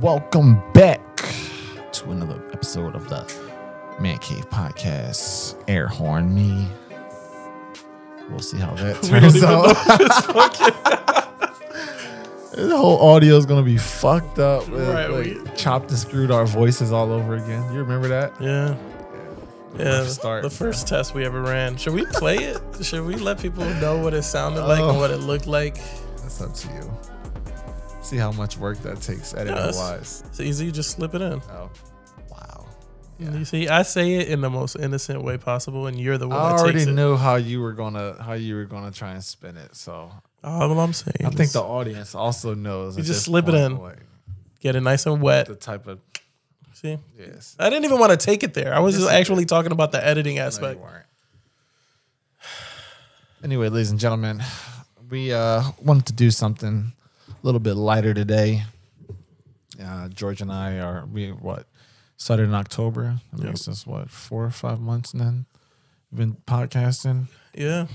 Welcome back to another episode of the Man Cave Podcast. Air horn me. We'll see how that turns out. the whole audio is gonna be fucked up. man. Right, Like, we- chopped and screwed our voices all over again. You remember that? Yeah. Yeah, Rough start. the first test we ever ran. Should we play it? Should we let people know what it sounded like Oh. and what it looked like? That's up to you. See how much work that takes editing Yes. wise. It's easy, you just slip it in. Oh, wow. You see, I say it in the most innocent way possible, and you're the one I already takes it. knew how you were gonna how you were gonna try and spin it. So All I'm saying I think the audience also knows. You just slip it in. like, get it nice and wet. the type of See, yes. I didn't even want to take it there. I was just actually talking about the editing No, aspect. weren't. Anyway, ladies and gentlemen, we uh, wanted to do something little bit lighter today. Uh, George and I are we what started in October. That Yep. makes us what four or five months then. We've been podcasting. Yeah,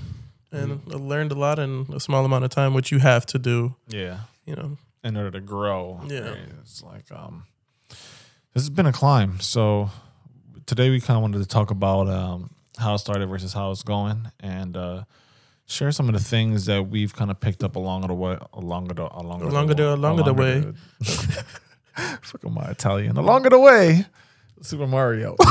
and I learned a lot in a small amount of time, which you have to do. Yeah. You know, in order to grow. Yeah. It's like um this has been a climb. So today we kind of wanted to talk about um how it started versus how it's going and uh share some of the things that we've kind of picked up along the way along the along the Along the- along the way. the- Fuck my Italian. Along the way. Super Mario.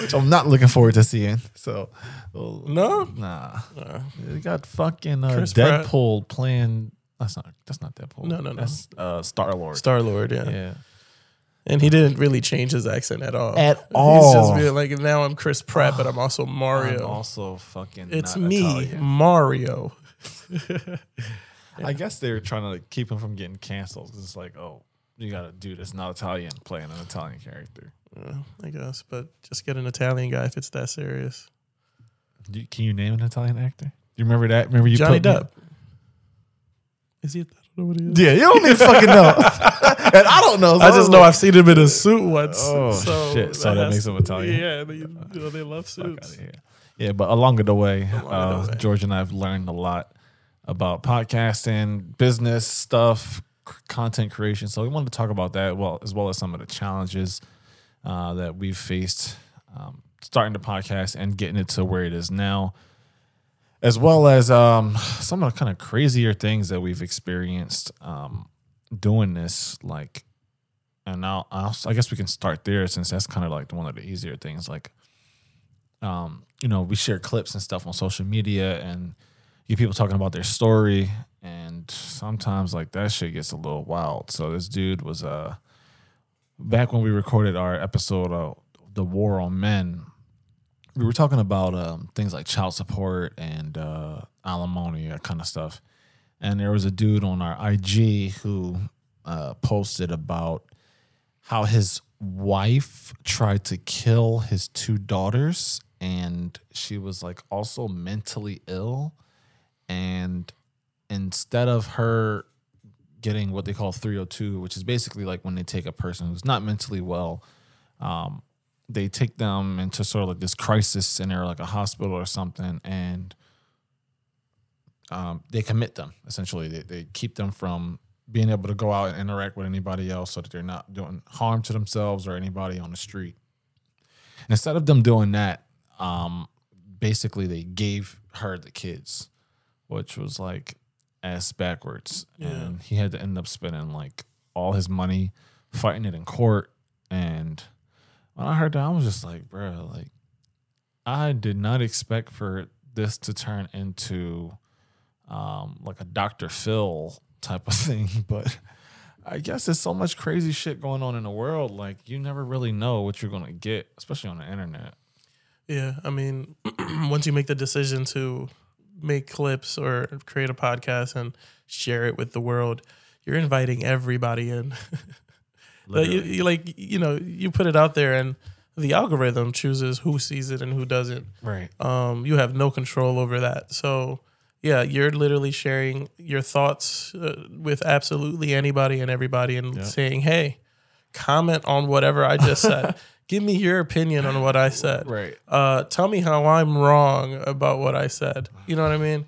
Which I'm not looking forward to seeing. So uh, no, nah. Uh, They got fucking uh, Chris Pratt. Deadpool playing. That's not. That's not Deadpool. No, no, no. That's uh, Star Lord. Star Lord, yeah. Yeah. And he didn't really change his accent at all. At all. He's just being like, now I'm Chris Pratt, but I'm also Mario. I'm also fucking. it's not me, Italian. Mario. I guess they were trying to like, keep him from getting canceled. It's like, oh, you got a dude that's not Italian playing an Italian character. Uh, I guess, but just get an Italian guy if it's that serious. Do can you name an Italian actor? Do you remember that? Remember you Johnny put me- Depp. Is he? Don't know what he is. Yeah, you don't even fucking know, and I don't know. so I just was know like, I've seen him in a suit once. Oh, so shit. So that has- makes him Italian? Yeah, they, you know, they love Fuck suits. here. Yeah, but along the way, uh, the way. George and I have learned a lot about podcasting, business stuff, c- content creation. So we wanted to talk about that, well, as well as some of the challenges uh, that we've faced um, starting the podcast and getting it to where it is now, as well as um, some of the kind of crazier things that we've experienced um, doing this. Like, and now I'll, I guess we can start there since that's kind of like one of the easier things. Like, um, you know, we share clips and stuff on social media and you people talking about their story and sometimes like that shit gets a little wild. So this dude was uh back when we recorded our episode of The War on Men, we were talking about um things like child support and uh alimony, that kind of stuff. And there was a dude on our IG who uh posted about how his wife tried to kill his two daughters and she was like also mentally ill and instead of her getting what they call 302 which is basically like when they take a person who's not mentally well um, they take them into sort of like this crisis center like a hospital or something and um, they commit them essentially. They, they keep them from being able to go out and interact with anybody else so that they're not doing harm to themselves or anybody on the street. Instead of them doing that um, basically they gave her the kids which was like ass backwards. Yeah. and he had to end up spending like all his money fighting it in court and when i heard that i was just like bro like i did not expect for this to turn into um like a dr phil type of thing but i guess there's so much crazy shit going on in the world like you never really know what you're gonna get especially on the internet Yeah, I mean, once you make the decision to make clips or create a podcast and share it with the world, you're inviting everybody in. But you, you like you know you put it out there and the algorithm chooses who sees it and who doesn't. right Um, you have no control over that. So yeah, you're literally sharing your thoughts uh, with absolutely anybody and everybody and Yeah. saying, "Hey, comment on whatever I just said. Give me your opinion on what I said. right Uh, tell me how I'm wrong about what I said. You know what I mean?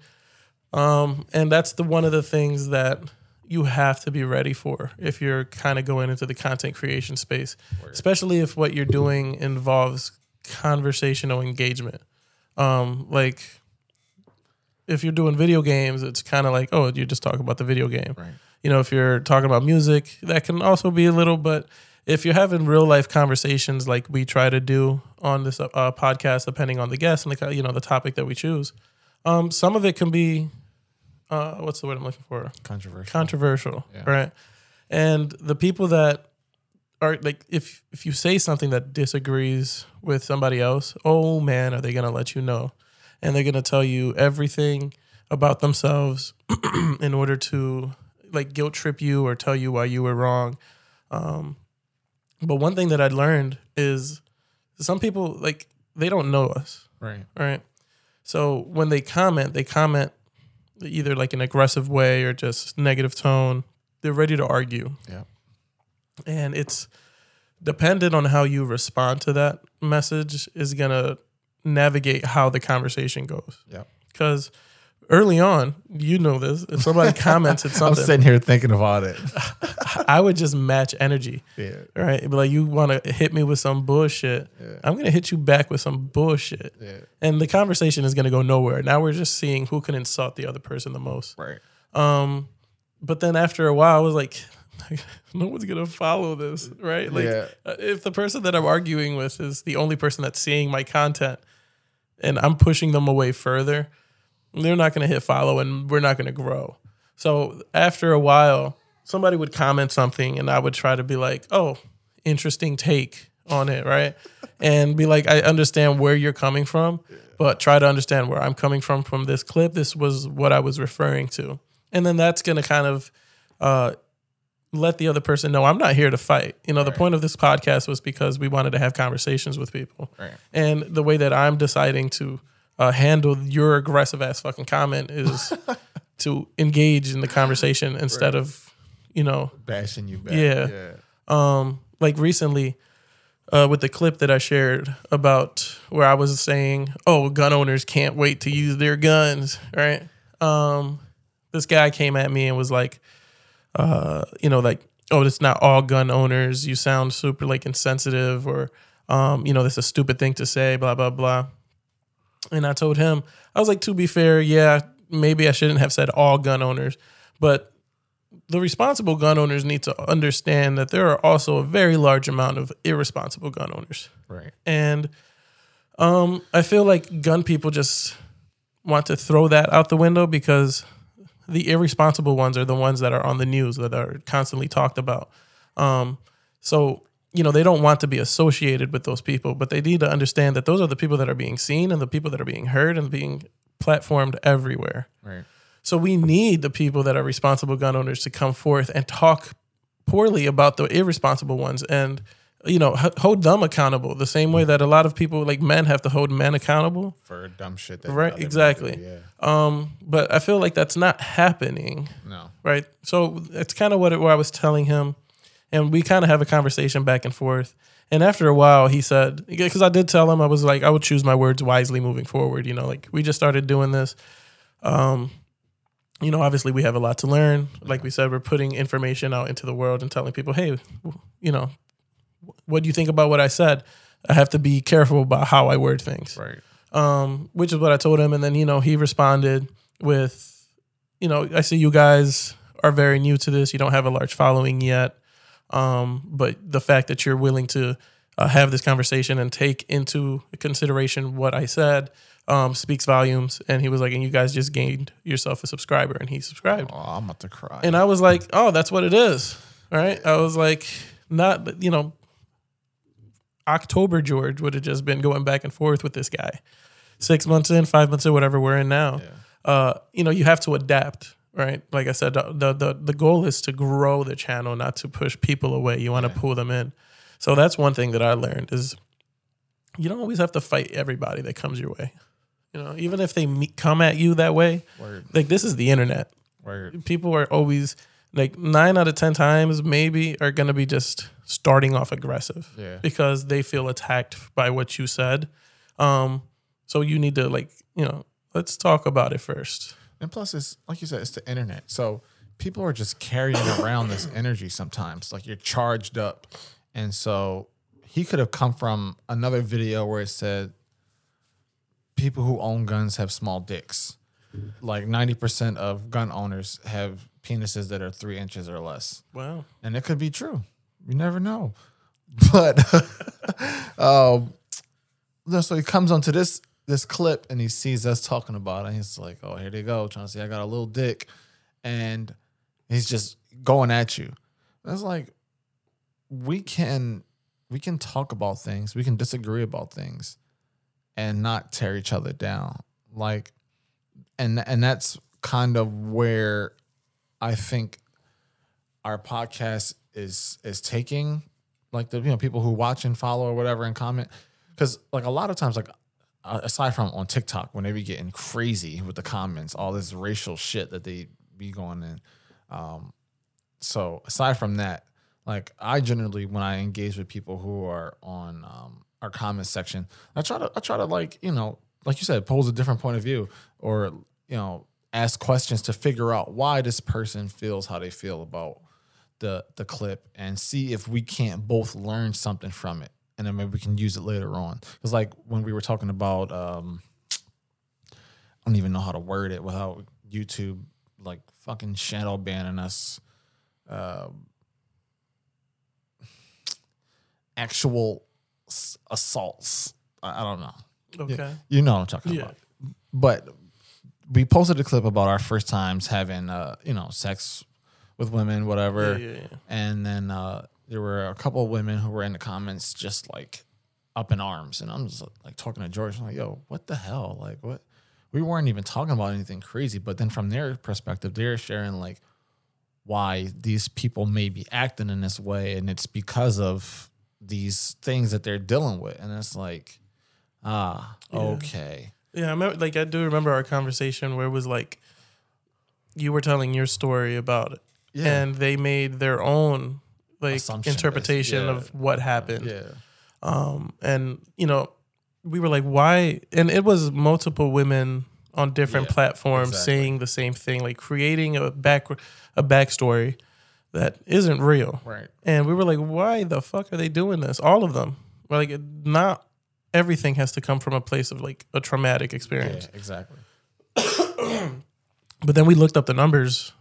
Um, and that's the one of the things that you have to be ready for if you're kind of going into the content creation space, especially if what you're doing involves conversational engagement. Um, like if you're doing video games, it's kind of like, oh, you just talk about the video game. Right. You know, if you're talking about music, that can also be a little, but if you're having real life conversations like we try to do on this uh, podcast, depending on the guest and the you know the topic that we choose, um, some of it can be, uh, what's the word I'm looking for? Controversial. Controversial, Yeah. right? And the people that are like, if if you say something that disagrees with somebody else, oh man, are they gonna let you know? And they're gonna tell you everything about themselves in order to like guilt trip you or tell you why you were wrong. Um, but one thing that I learned is some people like they don't know us, right. right? So when they comment, they comment either like an aggressive way or just negative tone. They're ready to argue. Yeah. And it's dependent on how you respond to that message is going to navigate how the conversation goes. Yeah. Because early on, you know this, if somebody commented something, I'm sitting here thinking about it. I would just match energy. yeah. Right? But like you want to hit me with some bullshit. Yeah. I'm going to hit you back with some bullshit. Yeah. And the conversation is going to go nowhere. Now we're just seeing who can insult the other person the most. Right. Um, but then after a while, I was like, no one's gonna follow this, right? Like, Yeah. uh, if the person that I'm arguing with is the only person that's seeing my content, and I'm pushing them away further, they're not gonna hit follow, and we're not gonna grow. So after a while, somebody would comment something, and I would try to be like, oh, interesting take on it, right? and be like, I understand where you're coming from, but try to understand where I'm coming from from this clip. This was what I was referring to. And then that's going to kind of uh, let the other person know I'm not here to fight. You know, the point of this podcast was because we wanted to have conversations with people. Right. And the way that I'm deciding to uh, handle your aggressive ass fucking comment is to engage in the conversation instead of, you know, Bashing you back. Yeah. Yeah. um like recently uh with the clip that I shared about where I was saying, "Oh, gun owners can't wait to use their guns," right? Um this guy came at me and was like uh you know like, "Oh, it's not all gun owners. You sound super like insensitive or um you know, this a stupid thing to say, blah blah blah." And I told him, I was like, "To be fair, yeah, maybe I shouldn't have said all gun owners, but the responsible gun owners need to understand that there are also a very large amount of irresponsible gun owners. Right. And um, I feel like gun people just want to throw that out the window because the irresponsible ones are the ones that are on the news that are constantly talked about. Um, so, you know, they don't want to be associated with those people, but they need to understand that those are the people that are being seen and the people that are being heard and being platformed everywhere. Right. So we need the people that are responsible gun owners to come forth and talk poorly about the irresponsible ones and you know h- hold them accountable the same way that a lot of people like men have to hold men accountable For dumb shit. That Right, exactly. do, Yeah. um but i feel like that's not happening No. right so it's kind of what, it, what i was telling him and we kind of have a conversation back and forth and after a while he said because i did tell him i was like i would choose my words wisely moving forward you know like we just started doing this um you know obviously we have a lot to learn like we said we're putting information out into the world and telling people hey you know what do you think about what i said i have to be careful about how i word things Right. um, which is what I told him. And then, you know, he responded with, you know, I see you guys are very new to this. You don't have a large following yet. Um, but the fact that you're willing to uh, have this conversation and take into consideration what I said um, speaks volumes. And he was like, and you guys just gained yourself a subscriber. And he subscribed. Oh, I'm about to cry. And I was like, oh, that's what it is. Right. I was like, not, you know, October George would have just been going back and forth with this guy. Six months in, five months in, whatever we're in now. Uh, you know, you have to adapt, right? Like I said, the the the goal is to grow the channel, not to push people away. You want to pull them in. So that's one thing that I learned is you don't always have to fight everybody that comes your way. You know, even if they meet, come at you that way, Word. like this is the internet Word. people are always like nine out of ten times maybe are gonna be just starting off aggressive Yeah. because they feel attacked by what you said. Um, so you need to like you know let's talk about it first. And plus, it's like you said, it's the internet. So people are just carrying around this energy sometimes. Like you're charged up. And so he could have come from another video where it said people who own guns have small dicks. Like 90% of gun owners have penises that are three inches or less. Wow. And it could be true. You never know. But um, so he comes onto this this clip and he sees us talking about it. He's like, "Oh, here they go, trying to say I got a little dick," and he's just going at you. It's like we can we can talk about things, we can disagree about things, and not tear each other down. Like, and and that's kind of where I think our podcast is is taking like the you know people who watch and follow or whatever and comment because like a lot of times like uh, aside from on TikTok when they be getting crazy with the comments all this racial shit that they be going in um so aside from that like I generally when I engage with people who are on um our comment section I try to I try to like you know like you said pose a different point of view or you know ask questions to figure out why this person feels how they feel about the the clip and see if we can't both learn something from it and then maybe we can use it later on because like when we were talking about um i don't even know how to word it without youtube like fucking shadow banning us uh, actual s- assaults I, I don't know Okay. you know what i'm talking Yeah. about but we posted a clip about our first times having uh you know sex with women whatever Yeah, yeah, yeah. and then uh, there were a couple of women who were in the comments just like up in arms and i'm just like talking to george. I'm like yo what the hell? Like what? We weren't even talking about anything crazy but then from their perspective they're sharing like why these people may be acting in this way and it's because of these things that they're dealing with and it's like ah okay. Yeah, I remember, like I do remember our conversation where it was like you were telling your story about it, Yeah. and they made their own like interpretation yeah. of what happened. yeah Um, and you know, we were like, why? And it was multiple women on different Yeah, platforms exactly. saying the same thing, like creating a back a backstory that isn't real. right And we were like, why the fuck are they doing this? All of them. We're like, not everything has to come from a place of like a traumatic yeah experience. exactly But then we looked up the numbers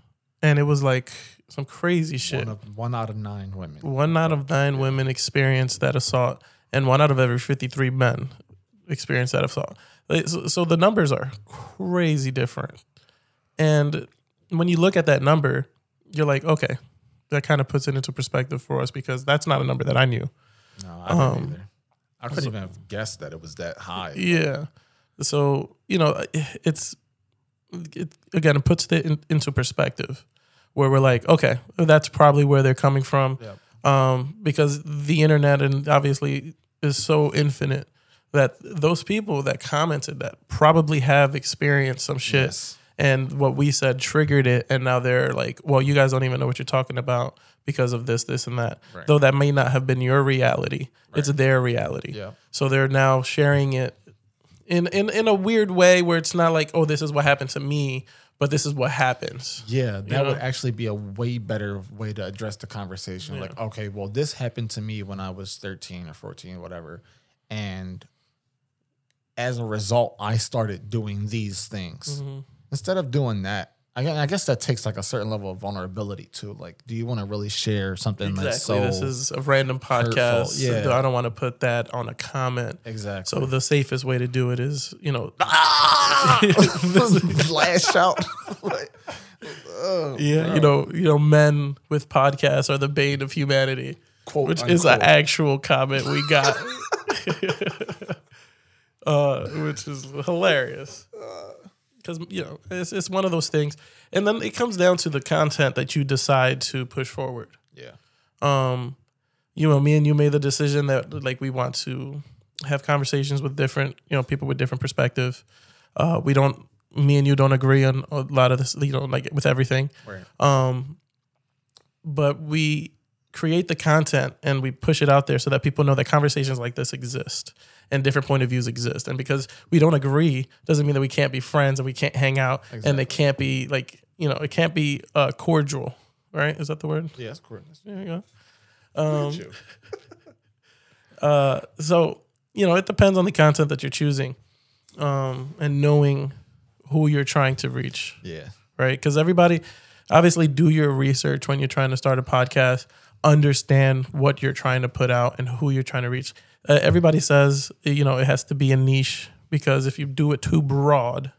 and it was like some crazy shit. one, of, one out of nine women One out of nine women experienced that assault, and one out of every 53 men experienced that assault. So, so the numbers are crazy different. And when you look at that number, you're like, okay, that kind of puts it into perspective for us because that's not a number that I knew. No, I didn't Um, either. I couldn't even have guessed that it was that high. Yeah. So, you know, it's, it, again, it puts it in, into perspective where we're like, okay, that's probably where they're coming from. Um, because the internet and obviously is so infinite that those people that commented that probably have experienced some shit Yes. and what we said triggered it and now they're like well you guys don't even know what you're talking about because of this this and that Right. though that may not have been your reality it's their reality Yeah. so they're now sharing it in, in in a weird way where it's not like oh this is what happened to me but this is what happens Yeah, that know? would actually be a way better way to address the conversation. Like, okay, well, this happened to me when I was 13 or 14, whatever. And as a result, I started doing these things. Mm-hmm. Instead of doing that, I, I guess that takes like a certain level of vulnerability too. Like, do you want to really share something that's so exactly this is a random podcast Yeah. i don't want to put that on a comment exactly? so the safest way to do it is you know lash out. Like, oh, Yeah, you know, you know, men with podcasts are the bane of humanity, Quote, which is an actual comment we got, uh, which is hilarious. Because you know, it's it's one of those things, and then it comes down to the content that you decide to push forward. yeah, Um, you know, me and you made the decision that like we want to have conversations with different, you know, people with different perspective. Uh, we don't, me and you don't agree on a lot of this, you know, like with everything. right. Um, but we create the content and we push it out there so that people know that conversations like this exist and different point of views exist. And because we don't agree doesn't mean that we can't be friends and we can't hang out and they can't be like you know, it can't be uh, cordial, right? Is that the word? Yeah, that's correct. There you go. Um, uh, so you know, it depends on the content that you're choosing, um, and knowing who you're trying to reach, Yeah. right? Because everybody, obviously, do your research when you're trying to start a podcast. Understand what you're trying to put out and who you're trying to reach. Uh, everybody says you know it has to be a niche because if you do it too broad,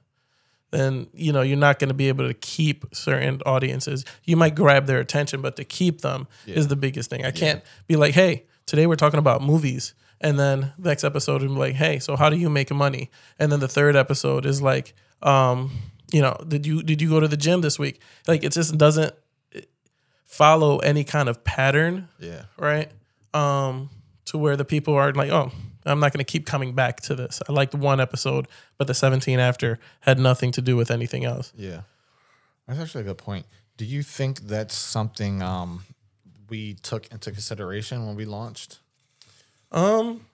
then you know you're not going to be able to keep certain audiences. You might grab their attention, but to keep them is the biggest thing. I can't be like, hey, today we're talking about movies, and then the next episode I'm like, hey, so how do you make money? And then the third episode is like, um, you know, did you did you go to the gym this week? Like it just doesn't follow any kind of pattern Yeah. right? Um, to where the people are like, oh, I'm not going to keep coming back to this. I liked one episode, but the 17 after had nothing to do with anything else. Yeah. That's actually a good point. Do you think that's something um, we took into consideration when we launched? Um,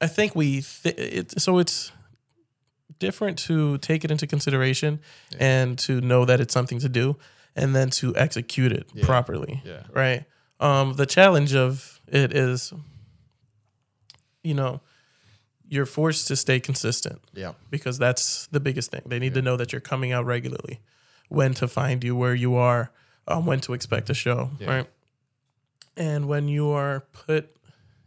I think we th- it, so it's different to take it into consideration and to know that it's something to do, and then to execute it properly. Yeah. Right. Um, the challenge of it is, you know, you're forced to stay consistent. Yeah. because that's the biggest thing. They need to know that you're coming out regularly, when to find you, where you are, um, when to expect a show, Yeah. right? And when you are put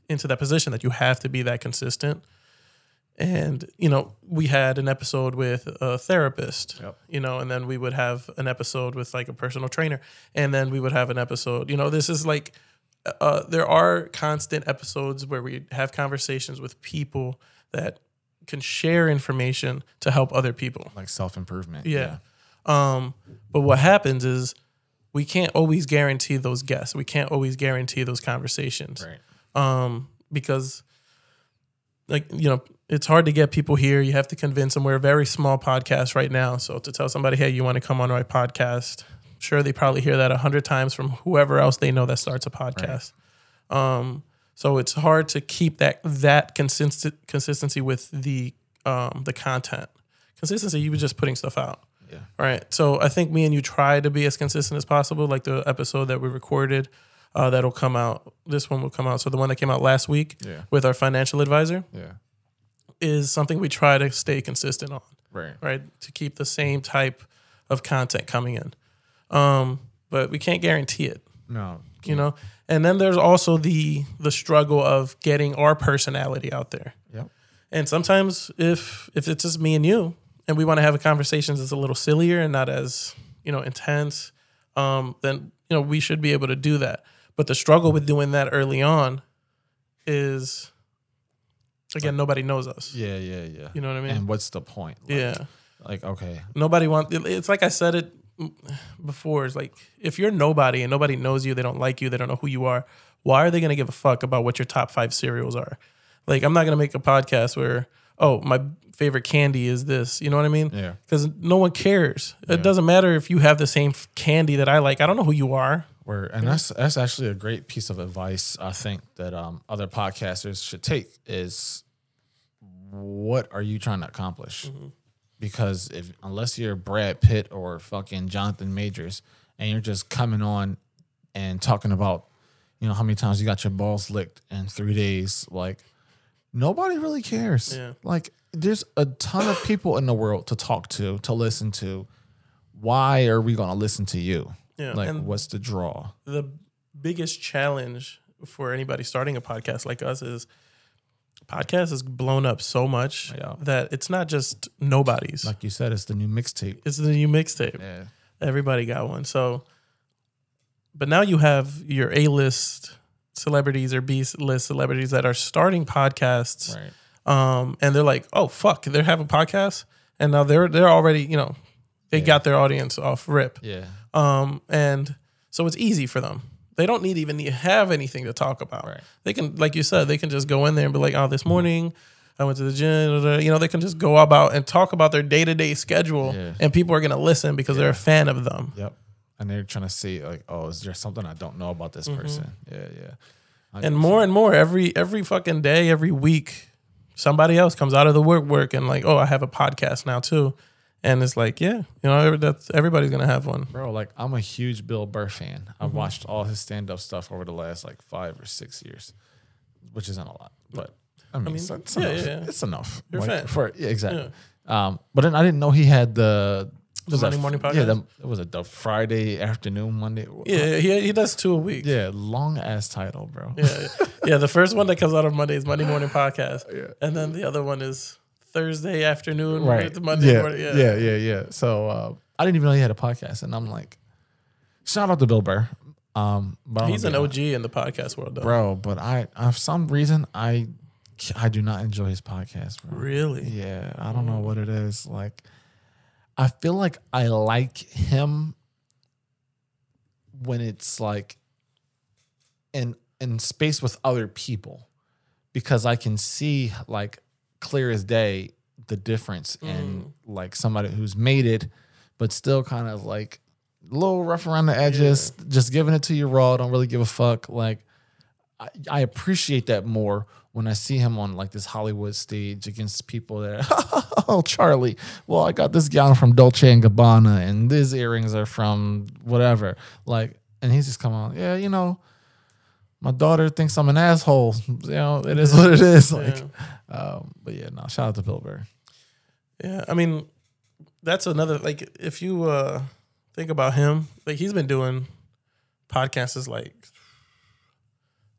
into that position that you have to be that consistent, and you know, we had an episode with a therapist, Yep. you know, and then we would have an episode with like a personal trainer, and then we would have an episode. You know, this is like uh, there are constant episodes where we have conversations with people that can share information to help other people. Like self improvement. Yeah. Um, but what happens is we can't always guarantee those guests. We can't always guarantee those conversations Right. um, because, like you know, it's hard to get people here. You have to convince them. We're a very small podcast right now, so to tell somebody, "Hey, you want to come on my podcast?" Sure, they probably hear that a hundred times from whoever else they know that starts a podcast. Um, so it's hard to keep that that consistent consistency with the um, the content. Consistency, you were just putting stuff out. Yeah. All right. So I think me and you try to be as consistent as possible. Like the episode that we recorded, uh, that'll come out. This one will come out. So the one that came out last week Yeah. with our financial advisor Yeah. Is something we try to stay consistent on. Right. Right. To keep the same type of content coming in. Um, but we can't guarantee it. No. You know. And then there's also the the struggle of getting our personality out there. Yep. And sometimes if if it's just me and you and we want to have a conversation that's a little sillier and not as, you know, intense, um, then you know, we should be able to do that. But the struggle with doing that early on is again, nobody knows us. Yeah. Yeah. Yeah. You know what I mean? And what's the point? Like, yeah. Like, okay. Nobody wants it's like I said it before. It's like if you're nobody and nobody knows you, they don't like you, they don't know who you are, why are they gonna give a fuck about what your top five cereals are? Like I'm not gonna make a podcast where, oh, my favorite candy is this. You know what I mean? Yeah. Because no one cares. It doesn't matter if you have the same candy that I like. I don't know who you are. Where and that's that's actually a great piece of advice I think that um, other podcasters should take is what are you trying to accomplish? Mm-hmm. Because if unless you're Brad Pitt or fucking Jonathan Majors and you're just coming on and talking about you know how many times you got your balls licked in three days, like nobody really cares. Yeah. Like there's a ton of people in the world to talk to, to listen to. Why are we gonna listen to you? Yeah, Like and- what's the draw? The biggest challenge for anybody starting a podcast like us is podcast has blown up so much Yeah. that it's not just nobody's. like you said, it's the new mixtape. it's the new mixtape. Yeah. Everybody got one. So, but now you have your A list celebrities or B list celebrities that are starting podcasts, Right. um, and they're like, "Oh fuck, they're having podcasts," and now they're they're already you know they got their audience off rip, Yeah. um, and so it's easy for them. They don't need even have anything to talk about. Right. They can, like you said, they can just go in there and be like, "Oh, this morning." I went to the gym. You know, they can just go about and talk about their day to day schedule, Yeah. and people are going to listen because they're a fan of them. Yep. And they're trying to see like, oh, is there something I don't know about this person? Yeah, yeah. Mm-hmm. and more and more every every fucking day, every week, somebody else comes out of the work work and like, oh, I have a podcast now too, and it's like, yeah, you know, that's everybody's gonna have one. Bro, like I'm a huge Bill Burr fan. I've Mm-hmm. watched all his stand up stuff over the last like five or six years, which isn't a lot, but I mean, mean, it's, it's yeah, enough. yeah, yeah. It's enough. You're Like, fan. For, yeah, exactly. Um, but then I didn't know he had the The was Monday that- morning Yeah, the, it was a the Friday afternoon, Monday. Yeah, he he does two a week. yeah, long ass title, bro. yeah, yeah. The first one that comes out on Monday is Monday Morning Podcast, Yeah. and then the other one is Thursday afternoon, right. Monday yeah, morning. Yeah, yeah, yeah, yeah. So uh, I didn't even know he had a podcast, and I'm like, shout out to Bill Burr. Um, but He's an OG in the podcast world, though. bro. But I, I, for some reason, I, I do not enjoy his podcast, bro. Really? Yeah, I don't know what it is. Like, I feel like I like him when it's like in in space with other people because I can see like clear as day the difference in mm. like somebody who's made it but still kind of like a little rough around the edges, just giving it to you raw, don't really give a fuck. Like I, I appreciate that more when I see him on like this Hollywood stage against people that oh Charlie, well I got this gown from Dolce and Gabbana and these earrings are from whatever. Like and he's just come on, yeah, you know, my daughter thinks I'm an asshole. You know, it is what it is. Like, um, but yeah, no, shout out to Bill Burr. Yeah, I mean, that's another like if you uh think about him, like he's been doing podcasts is like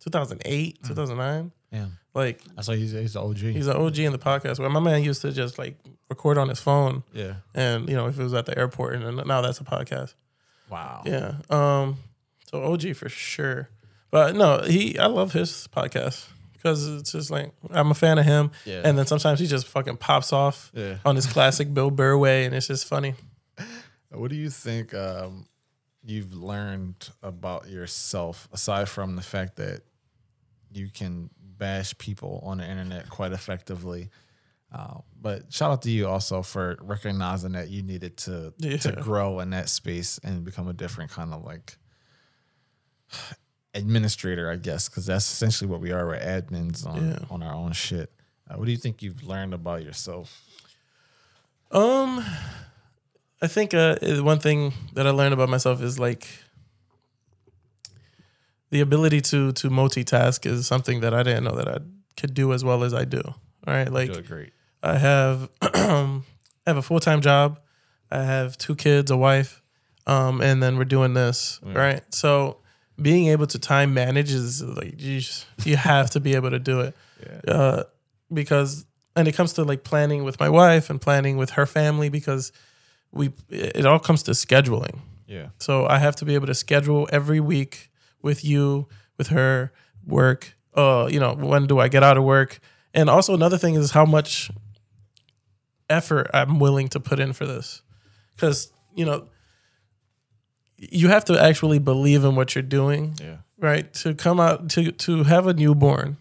2008, Mm. 2009. Yeah, Like I saw he's he's the OG. he's an OG in the podcast where my man used to just like record on his phone yeah. and you know if it was at the airport and now that's a podcast. Wow. Yeah. Um so OG for sure. But no, he I love his podcast because it's just like I'm a fan of him Yeah. and then sometimes he just fucking pops off Yeah. on his classic Bill Burr way and it's just funny. What do you think um, you've learned about yourself aside from the fact that you can bash people on the internet quite effectively? Uh, but shout out to you also for recognizing that you needed to to grow in that space and become a different kind of like administrator, I guess, because that's essentially what we are. We're admins on Yeah. on our own shit. Uh, what do you think you've learned about yourself? Um, I think uh, one thing that I learned about myself is like the ability to to multitask is something that I didn't know that I could do as well as I do. All right, like great. I have I have a full time job. I have two kids, a wife, um, and then we're doing this. Right, so being able to time manage is like you, just- you have to be able to do it Yeah. uh, because and it comes to like planning with my wife and planning with her family because we it all comes to scheduling. Yeah. So I have to be able to schedule every week with you, with her, work. Uh, you know, when do I get out of work? And also another thing is how much effort I'm willing to put in for this, because you know, you have to actually believe in what you're doing Yeah. right to come out to to have a newborn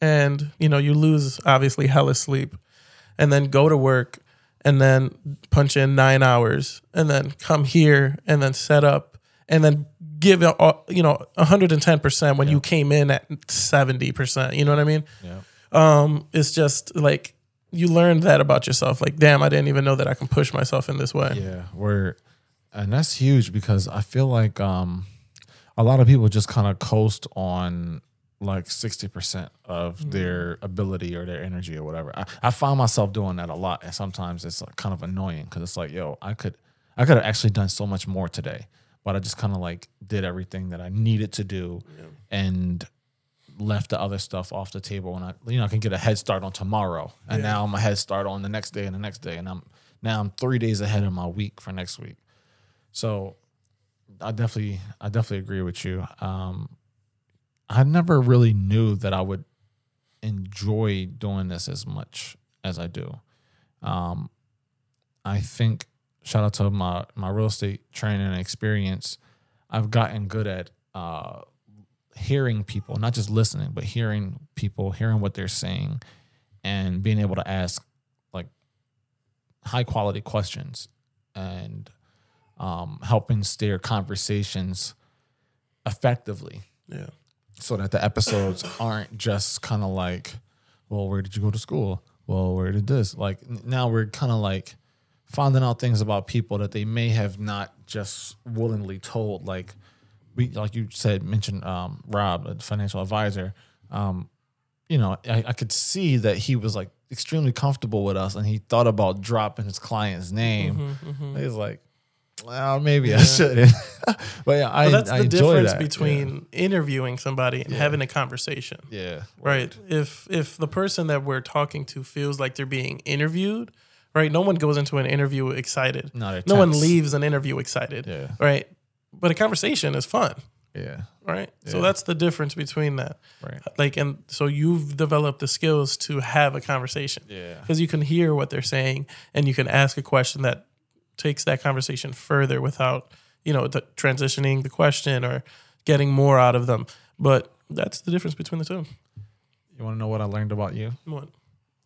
and you know you lose obviously hella sleep and then go to work and then punch in nine hours and then come here and then set up and then give you know 110% when you came in at 70% you know what i mean Yeah. um it's just like you learn that about yourself like damn i didn't even know that i can push myself in this way Yeah, we're and that's huge because I feel like um a lot of people just kind of coast on like 60% of their ability or their energy or whatever. I, I find myself doing that a lot and sometimes it's like kind of annoying because it's like, yo, I could I could have actually done so much more today, but I just kind of like did everything that I needed to do and left the other stuff off the table and I you know I can get a head start on tomorrow and now I'm a head start on the next day and the next day and I'm now I'm 3 days ahead of my week for next week. So I definitely I definitely agree with you. Um I never really knew that I would enjoy doing this as much as I do. Um I think shout out to my my real estate training and experience. I've gotten good at uh hearing people, not just listening, but hearing people, hearing what they're saying and being able to ask like high quality questions and um, helping steer conversations effectively yeah so that the episodes aren't just kind of like, well, where did you go to school? Well, where did this? Like now we're kind of like finding out things about people that they may have not just willingly told. Like we, like you said, mentioned um, Rob, a financial advisor. Um, you know, I, I could see that he was like extremely comfortable with us, and he thought about dropping his client's name. Mm-hmm, He was like, "Well, maybe I shouldn't." but yeah, I, But that's I the difference that. between interviewing somebody and having a conversation. yeah, yeah. Right. If if the person that we're talking to feels like they're being interviewed, right? No one goes into an interview excited. No, they're no one leaves an interview excited. Yeah. Right. But a conversation is fun. yeah, Right. So that's the difference between that. right, Like and so you've developed the skills to have a conversation. yeah, Because you can hear what they're saying and you can ask a question that takes that conversation further without, you know, the transitioning the question or getting more out of them. But that's the difference between the two. You want to know what I learned about you? What?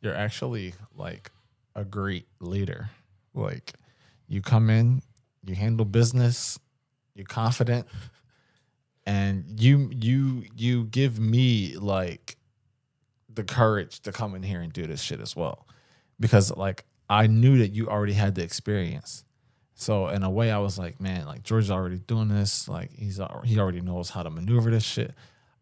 You're actually like a great leader. Like you come in, you handle business, you're confident, and you you you give me like the courage to come in here and do this shit as well. Because like I knew that you already had the experience. So in a way I was like, man, like George's already doing this, like he's he already knows how to maneuver this shit.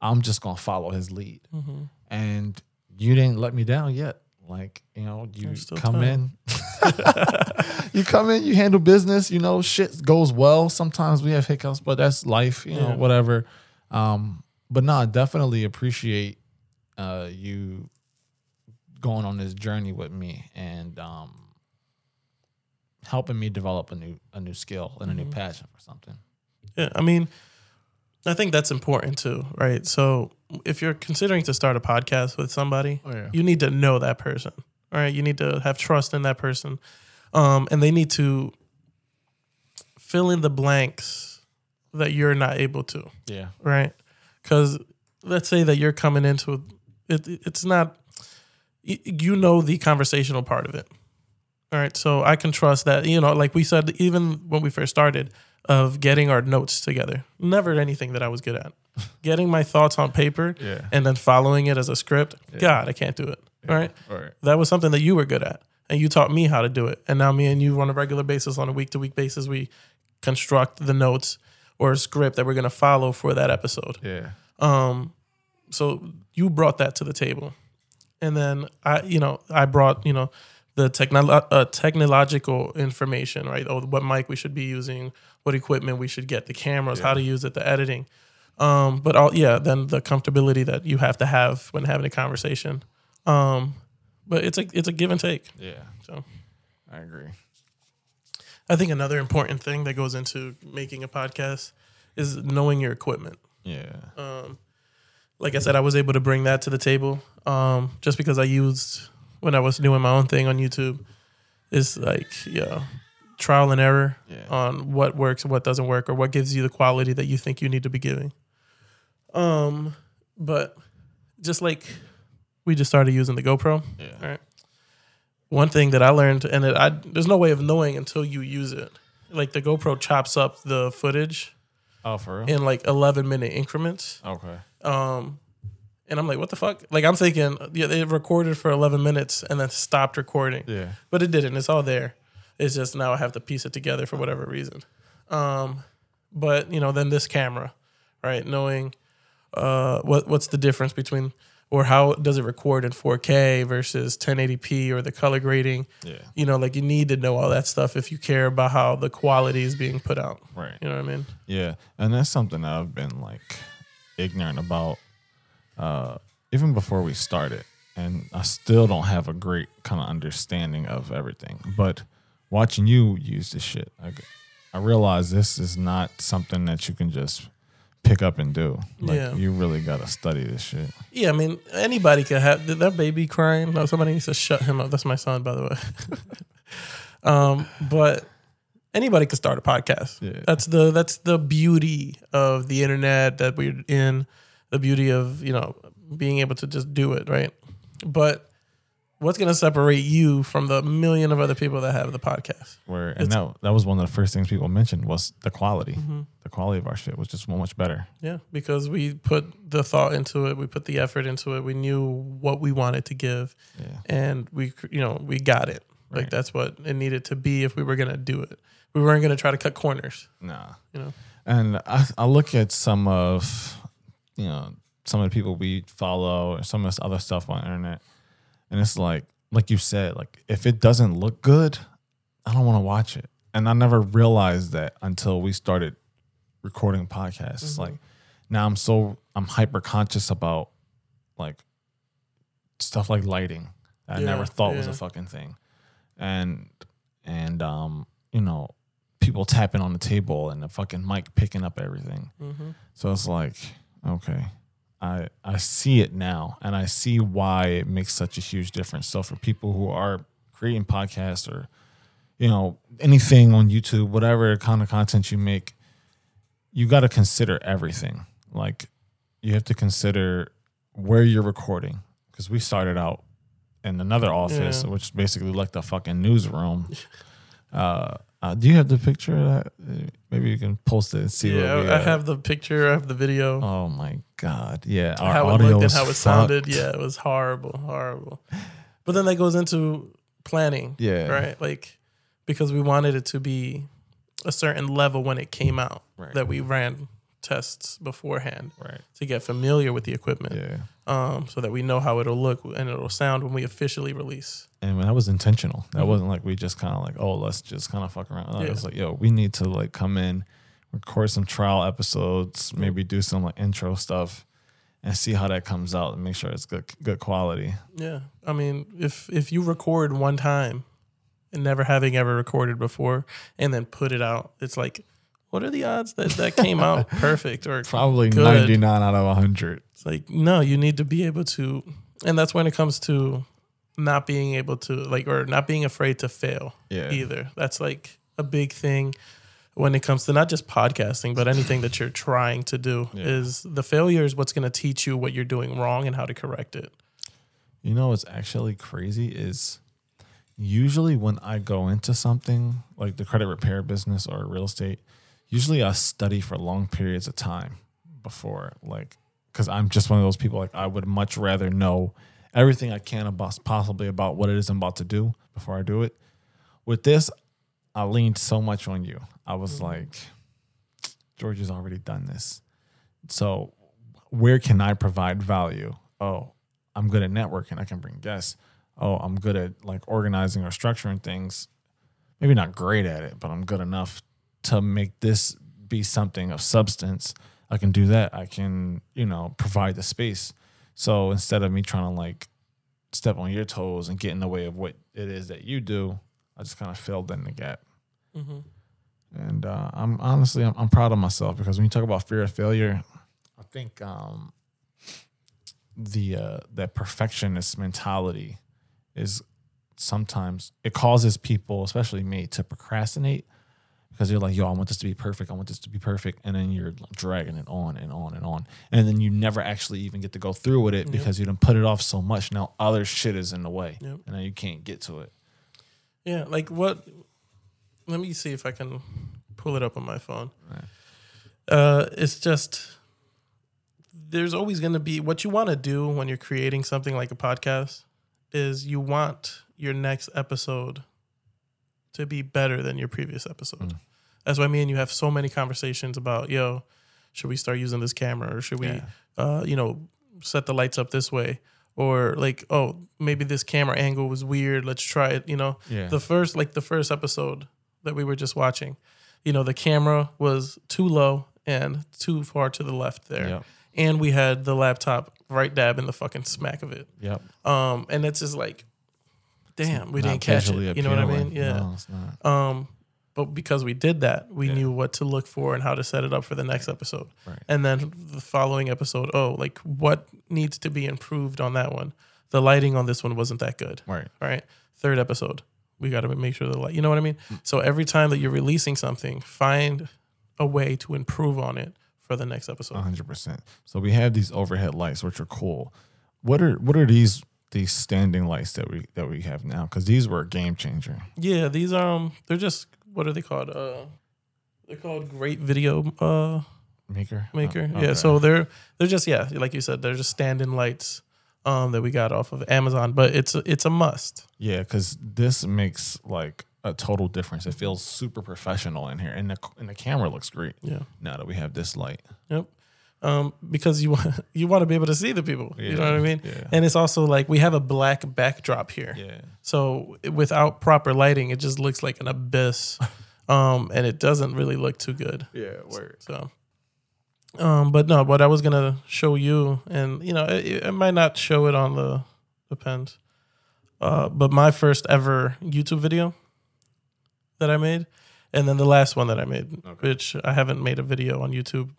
I'm just going to follow his lead Mm-hmm. and you didn't let me down yet. Like, you know, you come time. in, you come in, you handle business, you know, shit goes well. Sometimes we have hiccups, but that's life, you know, Yeah. whatever. Um, but no, I definitely appreciate uh you going on this journey with me and um helping me develop a new a new skill and a Mm-hmm. new passion for something. Yeah, I mean, I think that's important too, right? So if you're considering to start a podcast with somebody, Oh, yeah. you need to know that person, all right? You need to have trust in that person, um, and they need to fill in the blanks that you're not able to, Yeah. right? Because let's say that you're coming into it, it's not y- you know the conversational part of it. All right, so I can trust that you know, like we said, even when we first started, of getting our notes together. Never anything that I was good at. Getting my thoughts on paper Yeah. and then following it as a script. God, I can't do it. All right, All right. that was something that you were good at, and you taught me how to do it. And now me and you on a regular basis, on a week to week basis, we construct the notes or a script that we're gonna follow for that episode. Yeah. Um, so you brought that to the table, and then I, you know, I brought you know the technolo- uh, technological information, right? Oh, what mic we should be using, what equipment we should get, the cameras, how to use it, the editing. Um, but all yeah, then the comfortability that you have to have when having a conversation. Um, but it's a it's a give and take. Yeah. So I agree. I think another important thing that goes into making a podcast is knowing your equipment. Yeah. Um, like I said, I was able to bring that to the table um, just because I used when I was doing my own thing on YouTube. Is like yeah, trial and error Yeah. on what works and what doesn't work, or what gives you the quality that you think you need to be giving. Um, but just like we just started using the GoPro, yeah. all right. One thing that I learned, and it, I there's no way of knowing until you use it. Like the GoPro chops up the footage Oh, for real? in like 11 minute increments. Okay. Um, and I'm like, what the fuck? Like, I'm thinking, yeah, they recorded for 11 minutes and then stopped recording, Yeah. but it didn't. It's all there. It's just now I have to piece it together for whatever reason. Um, but you know, then this camera, right? Knowing uh, what what's the difference between or how does it record in 4K versus 1080p or the color grading? Yeah. You know, like you need to know all that stuff if you care about how the quality is being put out. Right. You know what I mean? Yeah. And that's something that I've been like ignorant about uh even before we started. And I still don't have a great kind of understanding of everything. But watching you use this shit, I, I realize this is not something that you can just pick up and do. Like Yeah. you really gotta study this shit. Yeah, I mean, anybody could have did that baby crying. No, somebody needs to shut him up. That's my son, by the way. um, but anybody could start a podcast. Yeah. That's the that's the beauty of the internet that we're in. The beauty of you know being able to just do it, right? But what's gonna separate you from the million of other people that have the podcast? Where and that that was one of the first things people mentioned was the quality. Mm-hmm. The quality of our shit was just so much better. Yeah, because we put the thought into it, we put the effort into it. We knew what we wanted to give, Yeah. and we, you know, we got it. Like that's what it needed to be if we were gonna do it. We weren't gonna try to cut corners. Nah. You know. And I, I look at some of, you know, some of the people we follow or some of this other stuff on the internet, and it's like, like you said, like if it doesn't look good, I don't want to watch it. And I never realized that until we started recording podcasts. It's like now I'm so I'm hyper conscious about like stuff like lighting. that I Yeah, never thought was a fucking thing, and and um you know people tapping on the table and the fucking mic picking up everything. Mm-hmm. So it's like, okay, I I see it now, and I see why it makes such a huge difference. So for people who are creating podcasts or you know anything on YouTube, whatever kind of content you make, you got to consider everything. Like you have to consider where you're recording because we started out in another office, Yeah. which is basically like the fucking newsroom. Uh, uh, do you have the picture of that? Maybe you can post it and see. Yeah, I have the picture, I have the video, Oh my god! Yeah, our how it audio looked and how it sounded. Yeah, it was horrible, horrible. But then that goes into planning. Yeah. Right? Like because we wanted it to be a certain level when it came out. Right. That we ran tests beforehand Right. to get familiar with the equipment. Yeah, Um, so that we know how it'll look and it'll sound when we officially release. and that was intentional. That Mhm. wasn't like we just kind of like, oh, let's just kind of fuck around. It Yeah. was like, yo, we need to like come in, record some trial episodes, maybe do some like intro stuff, and see how that comes out and make sure it's good, good quality. Yeah. I mean, if if you record one time and never having ever recorded before and then put it out, it's like, what are the odds that that came out perfect or Probably Good. ninety nine out of hundred. it's like no, you need to be able to and that's when it comes to not being able to like or not being afraid to fail Yeah. either. That's like a big thing when it comes to not just podcasting, but anything that you're trying to do Yeah. is the failure is what's going to teach you what you're doing wrong and how to correct it. You know what's actually crazy is usually when I go into something like the credit repair business or real estate, usually I study for long periods of time before, like, because I'm just one of those people. Like, I would much rather know everything I can about possibly about what it is I'm about to do before I do it. With this, I leaned so much on you. I was mm-hmm. like, George has already done this. So, where can I provide value? Oh, I'm good at networking. I can bring guests. Oh, I'm good at like organizing or structuring things. Maybe not great at it, but I'm good enough to make this be something of substance. I can do that. I can, you know, provide the space. So instead of me trying to like step on your toes and get in the way of what it is that you do, I just kind of filled in the gap. Mm-hmm. And uh, I'm honestly, I'm, I'm proud of myself because when you talk about fear of failure, I think um, the uh, that perfectionist mentality is sometimes it causes people, especially me, to procrastinate because you're like, yo, I want this to be perfect. I want this to be perfect. And then you're dragging it on and on and on. And then you never actually even get to go through with it Yep. because you done put it off so much. Now other shit is in the way. Yep. And now you can't get to it. Yeah, like what? Let me see if I can pull it up on my phone. Right. Uh, it's just there's always going to be what you want to do when you're creating something like a podcast is you want your next episode to be better than your previous episode. Mm. That's why me and you have so many conversations about yo, should we start using this camera or should we, Yeah. uh, you know, set the lights up this way or like oh maybe this camera angle was weird. Let's try it. You know, Yeah. the first like the first episode that we were just watching you know the camera was too low and too far to the left there Yep. and we had the laptop right dab in the fucking smack of it Yep. um and it's just like damn we didn't catch visually it you know what i mean yeah No, it's not. um but because we did that we Yeah. knew what to look for and how to set it up for the next episode Right. and then the following episode oh like what needs to be improved on that one the lighting on this one wasn't that good Right. all right. Third episode, we got to make sure the light. You know what I mean? So every time that you're releasing something, find a way to improve on it for the next episode. hundred percent. So we have these overhead lights, which are cool. What are what are these these standing lights that we that we have now? Because these were a game changer. Yeah, these um, they're just what are they called? Uh, they're called Great Video uh Maker. Maker. Oh, Yeah, so they're they're just yeah, like you said, they're just stand-in lights. um, that we got off of Amazon, but it's a, it's a must. Yeah, because this makes like a total difference. It feels super professional in here, and the and the camera looks great. Yeah. Now that we have this light, Yep. Um, because you want you want to be able to see the people. You know what I mean? Yeah. And it's also like we have a black backdrop here. yeah, So without proper lighting, it just looks like an abyss, um, and it doesn't really look too good. yeah, word. So, um, but no, what I was gonna show you, and you know, it, it might not show it on the depends. Uh, but my first ever YouTube video that I made, and then the last one that I made, Okay. which I haven't made a video on YouTube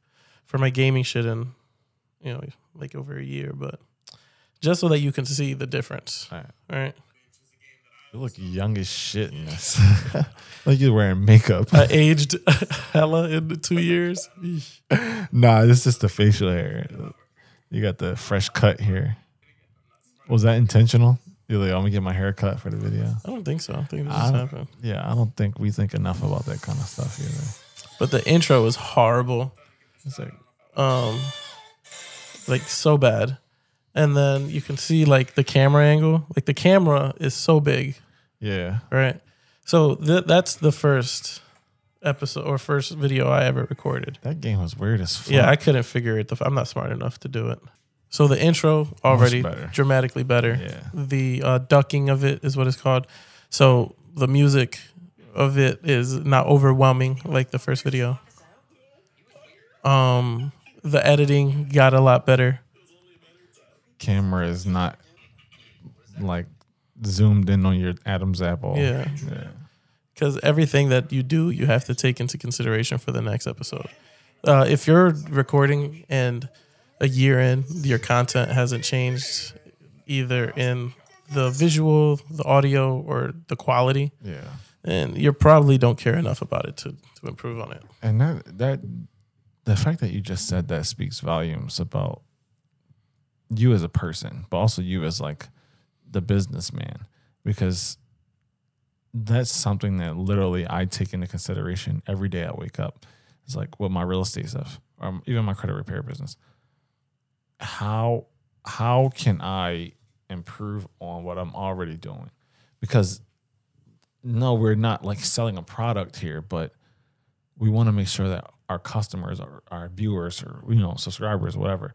for my gaming shit in, you know, like over a year, but just so that you can see the difference. All right. All right. You look young as shit in this. like you're wearing makeup. I aged hella in the two years. nah, this is just the facial hair. You got the fresh cut here. Was that intentional? You're like, I'm gonna get my hair cut for the video. I don't think so. I think it I just happened. Yeah, I don't think we think enough about that kind of stuff either. But the intro was horrible. It's like, Um like so bad. And then you can see like the camera angle. Like the camera is so big, yeah, right? So th- that's the first episode or first video I ever recorded. that game was weird as fuck. Yeah, I couldn't figure it. The f- I'm not smart enough to do it. So the intro already better. dramatically better. Yeah. The uh, ducking of it is what it's called. So the music of it is not overwhelming like the first video. Um, the editing got a lot better. camera is not like zoomed in on your Adam's apple. Yeah. yeah. because everything that you do, you have to take into consideration for the next episode. Uh, if you're recording and a year in, your content hasn't changed either in the visual, the audio, or the quality, Yeah. and you probably don't care enough about it to, to improve on it. And that that the fact that you just said that speaks volumes about you as a person, but also you as like the businessman, because that's something that literally I take into consideration every day I wake up. It's like with my real estate stuff, or even my credit repair business. How how can I improve on what I'm already doing? Because no, we're not like selling a product here, but we want to make sure that our customers or our viewers or you know subscribers whatever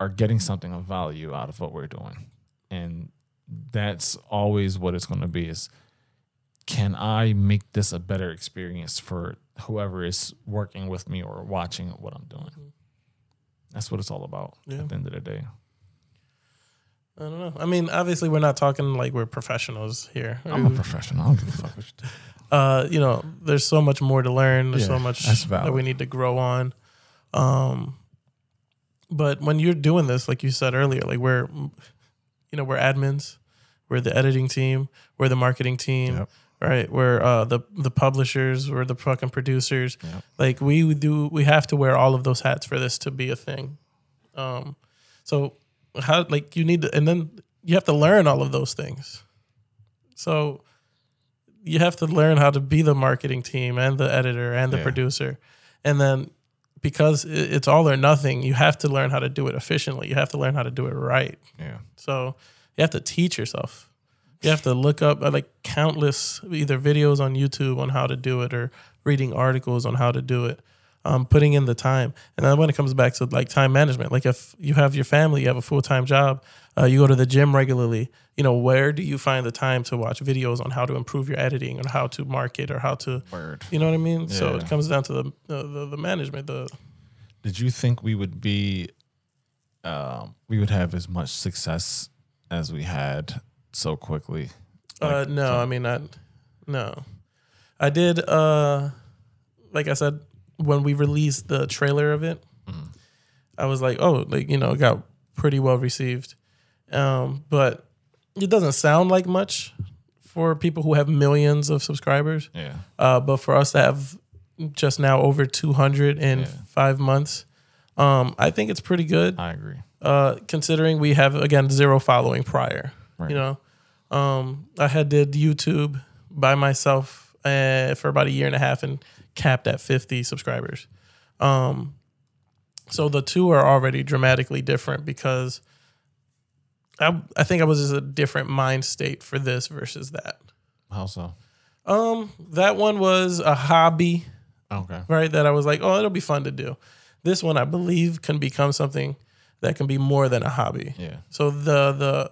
are getting something of value out of what we're doing and that's always what it's going to be is can i make this a better experience for whoever is working with me or watching what i'm doing mm-hmm. that's what it's all about Yeah. at the end of the day I don't know. I mean, obviously, we're not talking like we're professionals here. i'm a professional i don't give a fuck what you do. uh, you know, there's so much more to learn. There's so much that we need to grow on. Um, but when you're doing this, like you said earlier, like we're, you know, we're admins, we're the editing team, we're the marketing team, Yep. right? We're uh, the the publishers, we're the fucking producers. Yep. Like we do, we have to wear all of those hats for this to be a thing. Um, so how like you need to, and then you have to learn all of those things. So you have to learn how to be the marketing team and the editor and the Yeah. producer. And then because it's all or nothing, you have to learn how to do it efficiently. You have to learn how to do it right. yeah So you have to teach yourself. You have to look up uh, like countless either videos on YouTube on how to do it or reading articles on how to do it. Um, putting in the time, and then when it comes back to like time management, like if you have your family, you have a full time job, uh, you go to the gym regularly. You know, where do you find the time to watch videos on how to improve your editing or how to market or how to, word you know what I mean? So it comes down to the the, the, the management. The did you think we would be um, we would have as much success as we had so quickly uh, no, so- I mean, I no, I did. Uh, like I said, when we released the trailer of it, Mm-hmm. I was like, oh, like you know, it got pretty well received. Um, but it doesn't sound like much for people who have millions of subscribers. yeah Uh, but for us to have just now over 200 in Yeah. five months, um, I think it's pretty good. i agree Uh, considering we have again zero following prior. Right. You know, um, I had did YouTube by myself uh, for about a year and a half and capped at 50 subscribers. Um, so the two are already dramatically different because I I think I was just a different mind state for this versus that. How so? Um, that one was a hobby, Okay. right? That I was like, oh, it'll be fun to do. This one, I believe, can become something that can be more than a hobby. Yeah. So the the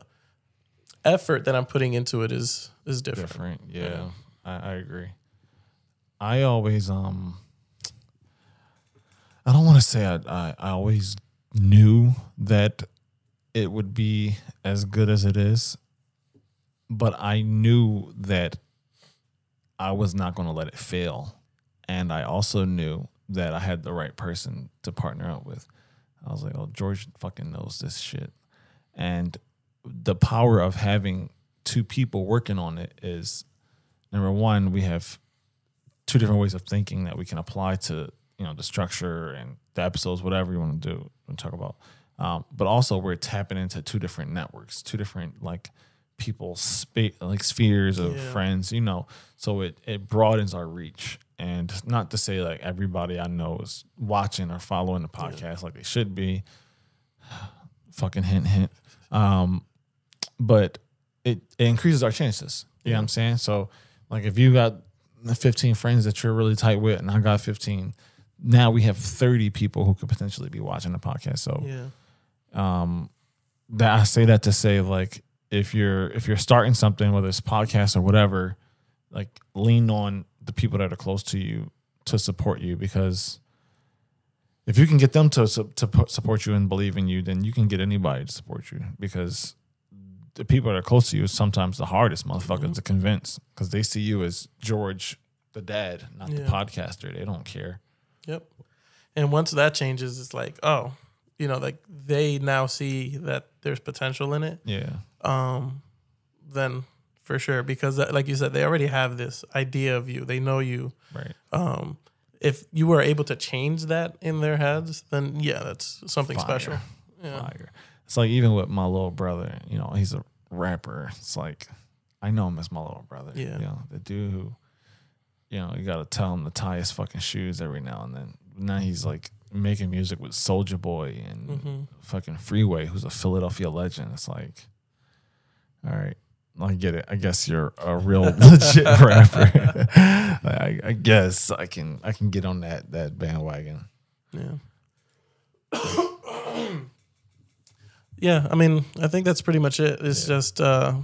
effort that I'm putting into it is is different. Different. Yeah. I, I agree. I always um I don't want to say I, I I always knew that it would be as good as it is, but I knew that I was not going to let it fail. And I also knew that I had the right person to partner up with. I was like, oh, George fucking knows this shit. And the power of having two people working on it is number one, we have two different ways of thinking that we can apply to, you know, the structure and the episodes, whatever you want to do and talk about. Um, but also we're tapping into two different networks, two different like people spa- like spheres of Yeah. friends, you know. So it it broadens our reach. And not to say like everybody I know is watching or following the podcast like they should be. Fucking hint hint. Um, but it, it increases our chances. You know what I'm saying? So like if you got 15 friends that you're really tight with and I got 15, now we have 30 people who could potentially be watching the podcast. So Yeah. um that I say that to say like if you're if you're starting something whether it's podcast or whatever like lean on the people that are close to you to support you because if you can get them to to support you and believe in you then you can get anybody to support you because the people that are close to you is sometimes the hardest motherfuckers to convince because they see you as George the dad not the podcaster they don't care Yep. And once that changes, it's like, oh, you know, like they now see that there's potential in it. yeah Um, then for sure, because that, like you said, they already have this idea of you. They know you. right Um, if you were able to change that in their heads, then yeah, that's something Fire. special. Yeah. fire. It's like even with my little brother, you know, he's a rapper. It's like I know him as my little brother. Yeah. You know, the dude who, you know, you gotta tell him to tie his fucking shoes every now and then. Now he's like making music with Soulja Boy and Mhm. fucking Freeway, who's a Philadelphia legend. It's like, all right. I get it. I guess you're a real legit rapper. I, I guess I can I can get on that that bandwagon. Yeah. yeah, I mean, I think that's pretty much it. It's Yeah. just uh,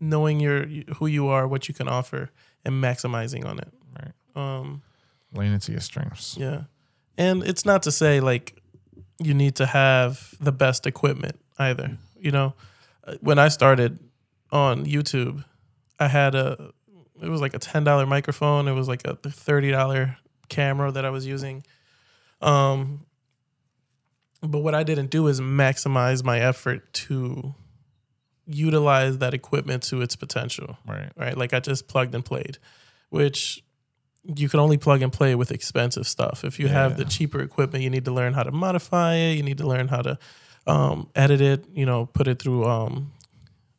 knowing your who you are, what you can offer, and maximizing on it. Right. Um, Lean into your strengths. yeah, and it's not to say like you need to have the best equipment either. You know, Uh, when I started on YouTube, I had a it was like a ten dollar microphone. It was like a thirty dollar camera that I was using. Um, but what I didn't do is maximize my effort to utilize that equipment to its potential Right. right? Like I just plugged and played, which you can only plug and play with expensive stuff. If you have the cheaper equipment, you need to learn how to modify it. You need to learn how to um, edit it. You know, put it through. Um,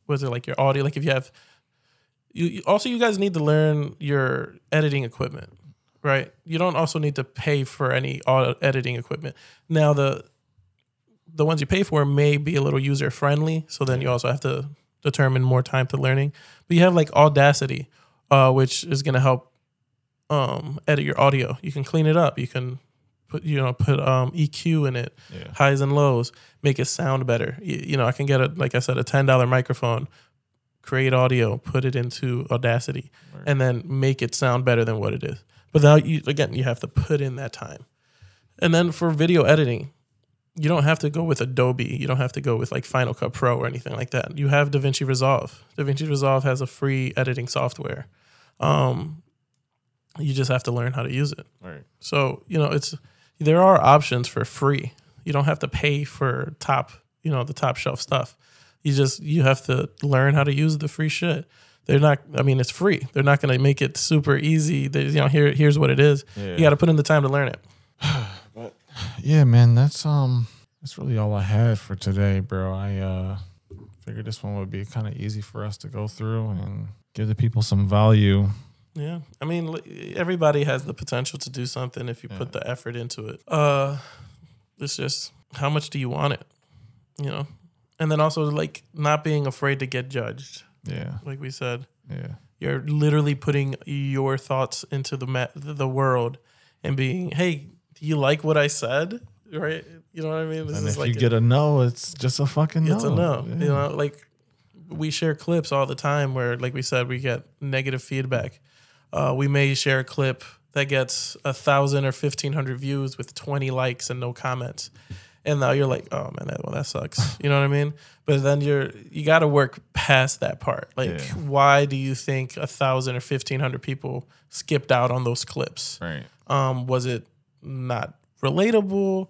was it like your audio? Like if you have, you you- also you guys need to learn your editing equipment, right? You don't also need to pay for any audio editing equipment. Now the the ones you pay for may be a little user friendly, so then you also have to determine more time to learning. But you have like Audacity, uh, which is going to help um, edit your audio. You can clean it up. You can put you know put um, EQ in it, Yeah. highs and lows, make it sound better. You, you know, I can get a like I said a ten dollar microphone, create audio, put it into Audacity, Right. and then make it sound better than what it is. But now you again you have to put in that time. And then for video editing, you don't have to go with Adobe. You don't have to go with like Final Cut Pro or anything like that. You have DaVinci Resolve. DaVinci Resolve has a free editing software. Um, you just have to learn how to use it. Right. So you know, it's there are options for free. You don't have to pay for top, you know, the top shelf stuff. You just you have to learn how to use the free shit. They're not. I mean, it's free. They're not going to make it super easy. They, you know, here here's what it is. Yeah. You got to put in the time to learn it. Yeah, man, that's um that's really all I had for today, bro. I uh figured this one would be kind of easy for us to go through and give the people some value. Yeah, I mean, everybody has the potential to do something if you put the effort into it. Uh, it's just how much do you want it? You know, and then also like not being afraid to get judged. Yeah. Like we said, Yeah. you're literally putting your thoughts into the ma- the world and being, hey, do you like what I said? Right? You know what I mean? This And is if like you get a no, it's just a fucking no. it's a no. Yeah. You know, like we share clips all the time where, like we said, we get negative feedback. Uh, we may share a clip that gets a thousand or fifteen hundred views with twenty likes and no comments, and now you're like, oh man, that well, that sucks. You know what I mean? But then you're you got to work past that part. Like, Yeah. why do you think a thousand or fifteen hundred people skipped out on those clips? Right. Um, was it not relatable?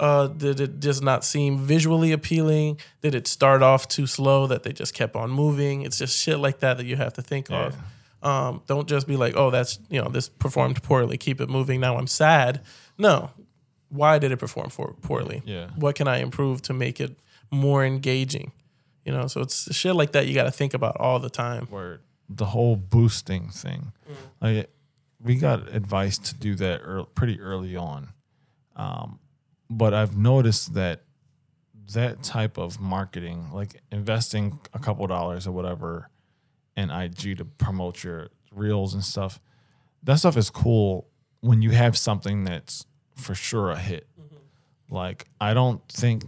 Uh, did it just not seem visually appealing? Did it start off too slow that they just kept on moving? It's just shit like that that you have to think of. Um, don't just be like, oh, that's you know this performed poorly. Keep it moving. Now I'm sad. No, why did it perform for poorly? Yeah. What can I improve to make it more engaging? You know, so it's shit like that you got to think about all the time. Word. The whole boosting thing. Like we got advice to do that ear pretty early on. Um, but I've noticed that that type of marketing, like investing a couple dollars or whatever in IG to promote your reels and stuff, that stuff is cool when you have something that's for sure a hit. Like I don't think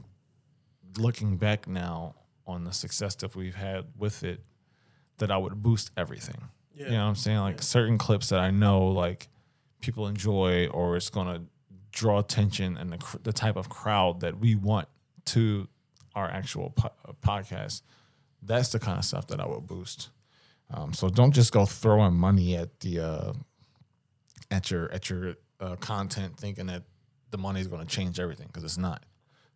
looking back now on the success that we've had with it that I would boost everything. Yeah. You know what I'm saying? Like certain clips that I know like people enjoy or it's going to draw attention and the, cr- the type of crowd that we want to our actual po- uh, podcast. That's the kind of stuff that I would boost. Um, so don't just go throwing money at the uh, at your at your uh, content thinking that the money is going to change everything because it's not.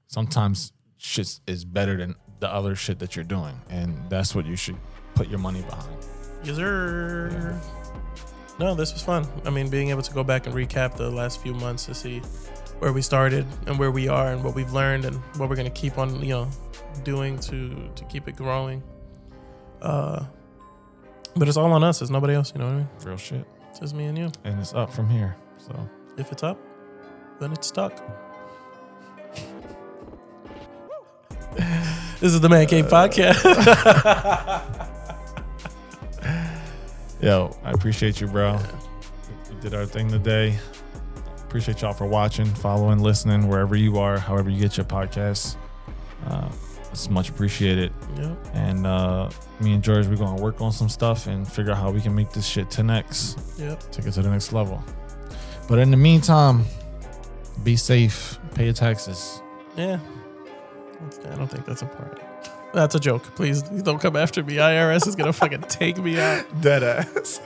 Sometimes shit is better than the other shit that you're doing, and that's what you should put your money behind. Yes, sir. No, this was fun. I mean, being able to go back and recap the last few months to see where we started and where we are and what we've learned and what we're gonna keep on, you know, doing to to keep it growing. Uh, but it's all on us. There's nobody else. You know what I mean? Real shit, It's just me and you. and it's up from here. So If it's up, then it's stuck. this is the Mancave Podcast. Yo, I appreciate you, bro. We did our thing today. Appreciate y'all for watching, following, listening, wherever you are, however you get your podcasts. Uh, it's much appreciated. yep. And uh, me and George, we're going to work on some stuff and figure out how we can make this shit 10x, Yep. take it to the next level. But in the meantime, be safe, pay your taxes. Yeah. I don't think that's important. That's a joke. Please don't come after me. IRS is gonna fucking take me out. Dead ass.